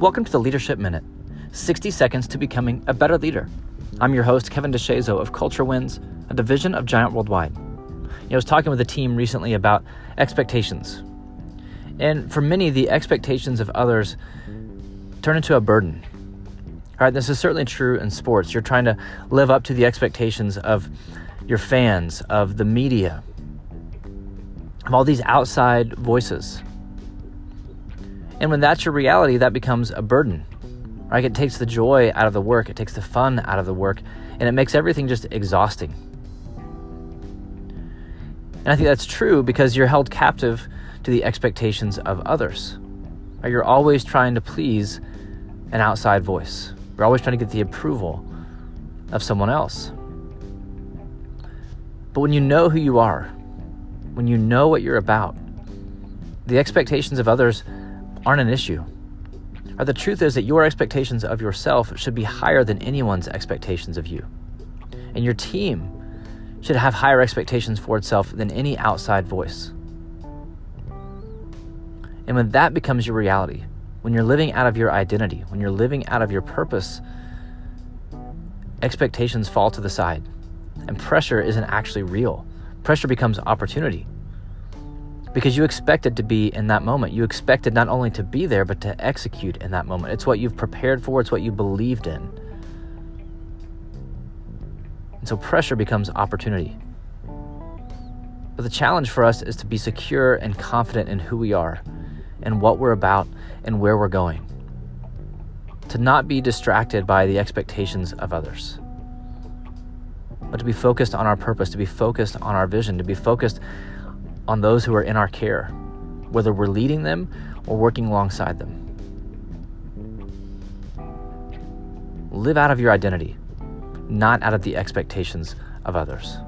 Welcome to the Leadership Minute 60 seconds to becoming a better leader. I'm your host, Kevin DeShazo of Culture Wins, a division of Giant Worldwide. I was talking with a team recently about expectations. And for many, the expectations of others turn into a burden. All right, this is certainly true in sports. You're trying to live up to the expectations of your fans, of the media, of all these outside voices. And when that's your reality, that becomes a burden. Right? It takes the joy out of the work, it takes the fun out of the work, and it makes everything just exhausting. And I think that's true because you're held captive to the expectations of others. Right? You're always trying to please an outside voice. You're always trying to get the approval of someone else. But when you know who you are, when you know what you're about, the expectations of others aren't an issue. Or the truth is that your expectations of yourself should be higher than anyone's expectations of you. And your team should have higher expectations for itself than any outside voice. And when that becomes your reality, when you're living out of your identity, when you're living out of your purpose, expectations fall to the side. And pressure isn't actually real. Pressure becomes opportunity because you expected to be in that moment. You expected not only to be there, but to execute in that moment. It's what you've prepared for, it's what you believed in. And so pressure becomes opportunity. But the challenge for us is to be secure and confident in who we are and what we're about and where we're going. To not be distracted by the expectations of others, but to be focused on our purpose, to be focused on our vision, to be focused on those who are in our care, whether we're leading them or working alongside them. Live out of your identity, not out of the expectations of others.